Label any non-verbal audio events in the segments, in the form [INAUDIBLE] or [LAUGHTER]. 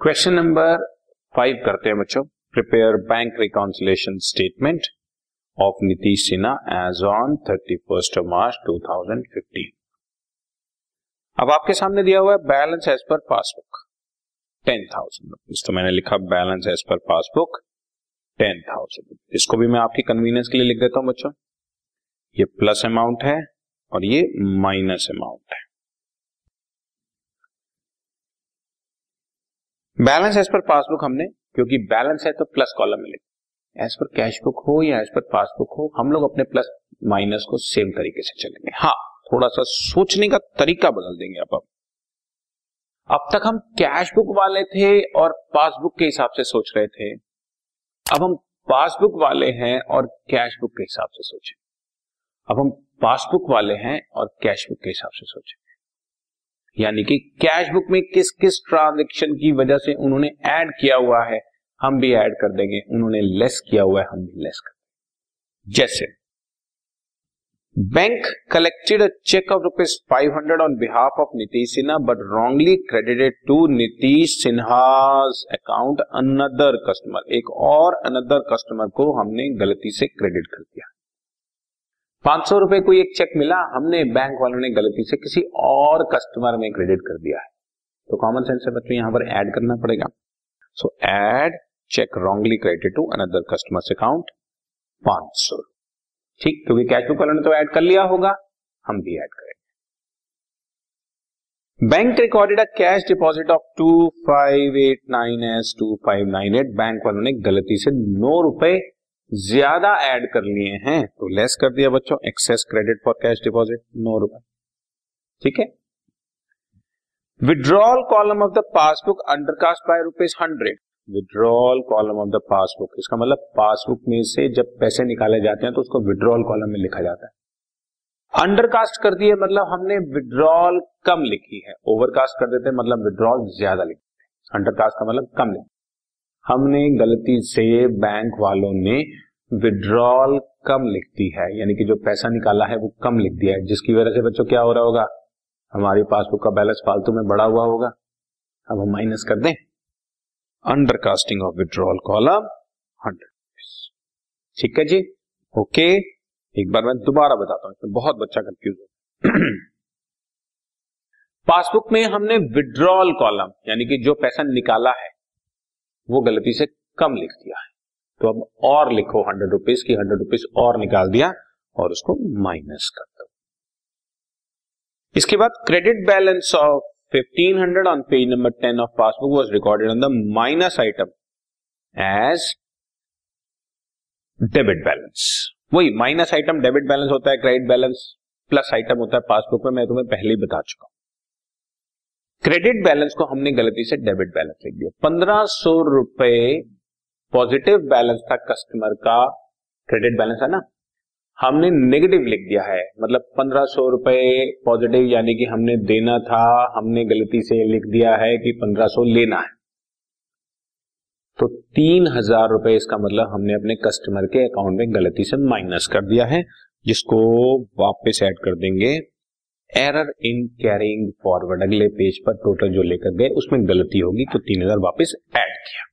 Question number five करते हैं बच्चों. Prepare bank reconciliation statement of Nitish Sinha as on thirty first March two thousand fifteen अब आपके सामने दिया हुआ है balance as per passbook ten thousand rupees तो मैंने लिखा balance as per passbook ten thousand इसको भी मैं आपकी कन्वीनियंस के लिए लिख देता हूँ बच्चों. ये प्लस अमाउंट है और ये माइनस अमाउंट है. बैलेंस एज पर पासबुक हमने, क्योंकि बैलेंस है तो प्लस कॉलम में लिख एज पर कैश बुक हो या एज पर पासबुक हो, हम लोग अपने प्लस माइनस को सेम तरीके से चलेंगे। हाँ थोड़ा सा सोचने का तरीका बदल देंगे अब अब तक हम कैश बुक वाले थे और पासबुक के हिसाब से सोच रहे थे। अब हम पासबुक वाले हैं और कैश बुक के हिसाब से सोचें। अब हम पासबुक वाले हैं और कैश बुक के हिसाब से सोचेंगे यानी कि कैश बुक में किस किस ट्रांजेक्शन की वजह से उन्होंने ऐड किया हुआ है, हम भी ऐड कर देंगे। उन्होंने लेस किया हुआ है, हम भी लेस कर जैसे, bank collected a cheque of rupees five hundred on behalf of Nitish Sinha but wrongly credited to Nitish Sinha account another customer एक और अनदर कस्टमर को हमने गलती से क्रेडिट कर दिया। पाँच सौ रुपए को एक चेक मिला, हमने बैंक वालों ने गलती से किसी और कस्टमर में क्रेडिट कर दिया है। तो कॉमन सेंस से बच्चों, यहाँ पर ऐड करना पड़ेगा। So add cheque wrongly credit to another customer account पाँच सौ। ठीक, क्योंकि कैश बुक वालों ने तो ऐड कर लिया होगा, हम भी ऐड करेंगे। Bank recorded a cash deposit of two five eight nine as two five nine eight bank वालों ने गलती से नौ रुपए ज़्यादा ऐड कर लिए हैं तो लेस कर दिया बच्चों excess credit for cash deposit नौ रुपए। ठीक है? Withdrawal column of the passbook undercast by rupees hundred withdrawal column of the passbook इसका मतलब पासबुक में से जब पैसे निकाले जाते हैं तो उसको विड्रॉल कॉलम में लिखा जाता है। अंडरकास्ट कर दिए मतलब हमने विड्रॉल कम लिखी है। ओवरकास्ट कर देते हैं मतलब विड्रॉल ज़्यादा लिखते हैं। अंडरकास्ट का मतलब कम लिखते हमने गलती से बैंक वालों ने विड्रॉल कम लिख दी है, यानी कि जो पैसा निकाला है वो कम लिख दिया है, जिसकी वजह से बच्चों क्या हो रहा होगा? हमारी पासबुक का बैलेंस फालतू में बढ़ा हुआ होगा। अब हम माइनस कर दें। Under casting of withdrawal column hundred ठीक है जी? ओके। एक बार मैं दोबारा बताता हूँ, इसमें बहुत बच्चा कंफ्यूज हो। [CLEARS THROAT] पासबुक में हमने विड्रॉल कॉलम यानी कि जो पैसा निकाला है वो गलती से कम लिख दिया है। तो अब और लिखो हंड्रेड रुपीज़ की हंड्रेड रुपीज़ और निकाल दिया और उसको माइनस कर दो। इसके बाद credit balance of fifteen hundred on page number ten of passbook was recorded on the minus item as debit balance वही माइनस आइटम डेबिट बैलेंस होता है क्रेडिट बैलेंस प्लस आइटम होता है पासबुक में, मैं तुम्हें पहले ही बता चुका हूँ। क्रेडिट बैलेंस को हमने गलती से डेबिट बैलेंस लिख दिया। पंद्रह सौ रुपए पॉजिटिव बैलेंस था कस्टमर का, क्रेडिट बैलेंस है ना? हमने नेगेटिव लिख दिया है। मतलब पंद्रह सौ रुपए पॉजिटिव यानी कि हमने देना था, हमने गलती से लिख दिया है कि पंद्रह सौ लेना है। तो तीन हज़ार रुपए इसका मतलब हमने अपने कस्टमर के अकाउंट में गलती से माइनस कर दिया है, जिसको वापस ऐड कर देंगे। एरर इन कैरिंग फॉरवर्ड अगले पेज पर टोटल जो लेकर गए, उसमें गलती होगी तो तीन हज़ार वापिस एड किया।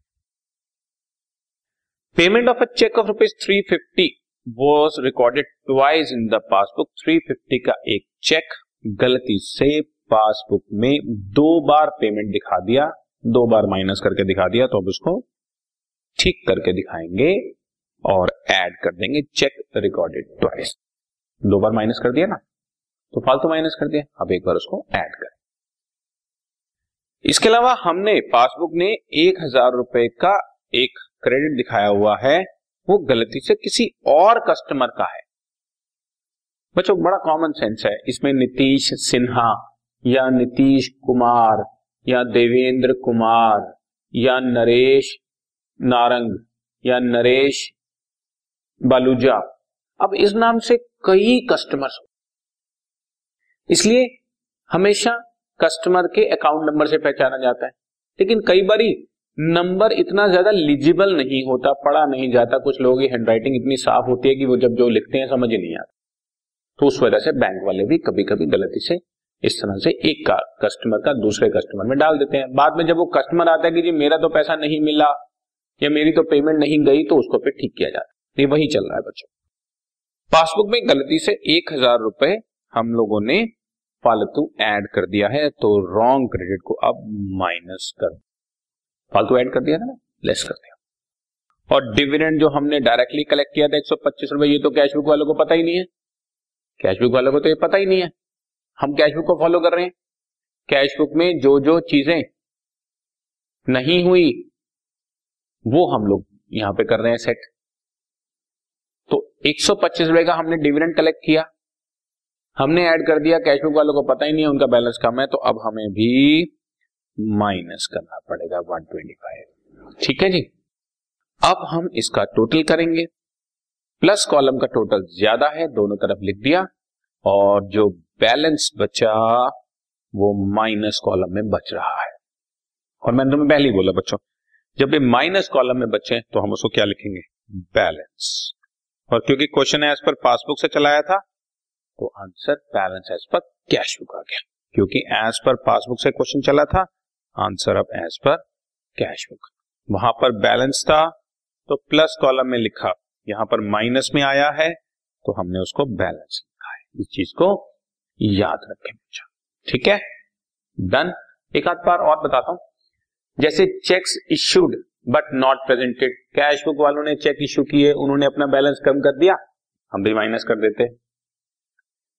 Payment of a cheque of rupees three fifty was recorded twice in the passbook three fifty का एक चेक गलती से पासबुक में दो बार पेमेंट दिखा दिया, दो बार माइनस करके दिखा दिया तो अब उसको ठीक करके दिखाएँगे और ऐड कर देंगे चेक रिकॉर्डेड ट्वाइस दो बार माइनस कर दिया ना? तो फालतू माइनस कर दिया। अब एक बार उसको ऐड करें। इसके अलावा हमने पासबुक में एक हज़ार रुपए का एक क्रेडिट दिखाया हुआ है। वो गलती से किसी और कस्टमर का है। बच्चों, बड़ा कॉमन सेंस है। इसमें नीतीश सिन्हा या नीतीश कुमार या देवेंद्र कुमार या नरेश नारंग या नरेश बालूजा। अब इस नाम से कई कस्टमर्स इसलिए हमेशा कस्टमर के अकाउंट नंबर से पहचाना जाता है। लेकिन कई बार नंबर इतना ज़्यादा लिजिबल नहीं होता, पढ़ा नहीं जाता। कुछ लोगों की हैंडराइटिंग इतनी साफ़ होती है कि वो जब जो लिखते हैं समझ ही नहीं आता। तो उस वजह से बैंक वाले भी कभी कभी गलती से इस तरह से एक का कस्टमर का दूसरे कस्टमर में डाल देते हैं। बाद में जब वो कस्टमर आता है कि जी, मेरा तो पैसा नहीं मिला या मेरी तो पेमेंट नहीं गई तो उसको फिर ठीक किया जाता है। ये वही चल रहा है बच्चों। पासबुक में गलती से एक हज़ार रुपए हम लोगों ने फालतू ऐड कर दिया है तो रॉन्ग क्रेडिट को अब माइनस कर फालतू ऐड कर दिया था ना लेस कर दिया। और डिविडेंड जो हमने डायरेक्टली कलेक्ट किया था एक सौ पच्चीस रुपए, ये तो कैश बुक वालों को पता ही नहीं है। कैश बुक वालों को तो ये पता ही नहीं है। हम कैश बुक को फॉलो कर रहे हैं। कैश बुक में जो जो चीज़ें नहीं हुई, वो हम लोग यहाँ पे कर रहे हैं सेट तो एक सौ पच्चीस रुपए का हमने डिविडेंड कलेक्ट किया। हमने ऐड कर दिया कैशबुक वालों को पता ही नहीं है, उनका बैलेंस कम है तो अब हमें भी माइनस करना पड़ेगा वन ट्वेंटी फाइव ठीक है जी? अब हम इसका टोटल करेंगे। प्लस कॉलम का टोटल ज़्यादा है, दोनों तरफ़ लिख दिया, और जो बैलेंस बचा, वो माइनस कॉलम में बच रहा है। और मैंने तुम्हें पहले ही बोला बच्चों, जब ये माइनस कॉलम में बचे तो हम उसको क्या लिखेंगे? बैलेंस और क्योंकि क्वेश्चन एज पर पासबुक से चलाया था तो answer balance as per cash book आ गया। क्योंकि एज पर पासबुक से क्वेश्चन चला था आंसर अब एज पर कैश बुक वहाँ पर बैलेंस था तो प्लस कॉलम में लिखा। यहाँ पर माइनस में आया है तो हमने उसको बैलेंस लिखा है। इस चीज़ को याद रखें बच्चा। ठीक है? डन एक आध बार और बताता हूँ। जैसे cheques issued but not presented cash book वालों ने चेक इश्यू किए, उन्होंने अपना बैलेंस कम कर दिया, हम भी माइनस कर देते।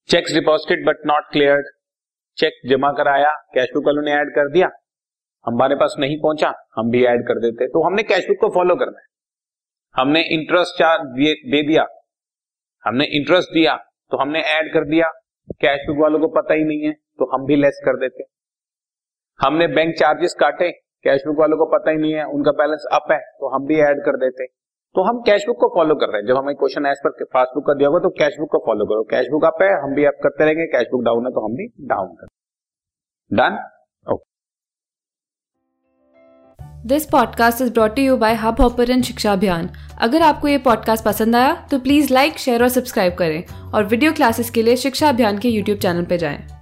Cheques deposited but not cleared cheque जमा कराया कैश बुक वालों ने ऐड कर दिया। हमारे पास नहीं पहुँचा, हम भी ऐड कर देते। तो हमने कैश बुक को फॉलो करना है। हमने इंटरेस्ट चार्ज दे दिया। हमने इंटरेस्ट दिया तो हमने ऐड कर दिया। कैश बुक वालों को पता ही नहीं है तो हम भी लेस कर देते। हमने बैंक चार्जेस काटे कैश बुक वालों को पता ही नहीं है, उनका बैलेंस अप है तो हम भी ऐड कर देते। तो हम कैश बुक को फॉलो कर रहे हैं। जब हमें क्वेश्चन एज पर पासबुक का दिया होगा तो कैश बुक को फॉलो करो। कैश बुक अप है, हम भी अप करते रहेंगे। कैश बुक डाउन है तो हम भी डाउन कर done this podcast is brought you by Hubhopper शिक्षा अभियान अगर आपको ये पॉडकास्ट पसंद आया तो प्लीज़ लाइक शेयर और सब्सक्राइब करें। और वीडियो क्लासेस के लिए शिक्षा अभियान के यूट्यूब चैनल पर जाएँ।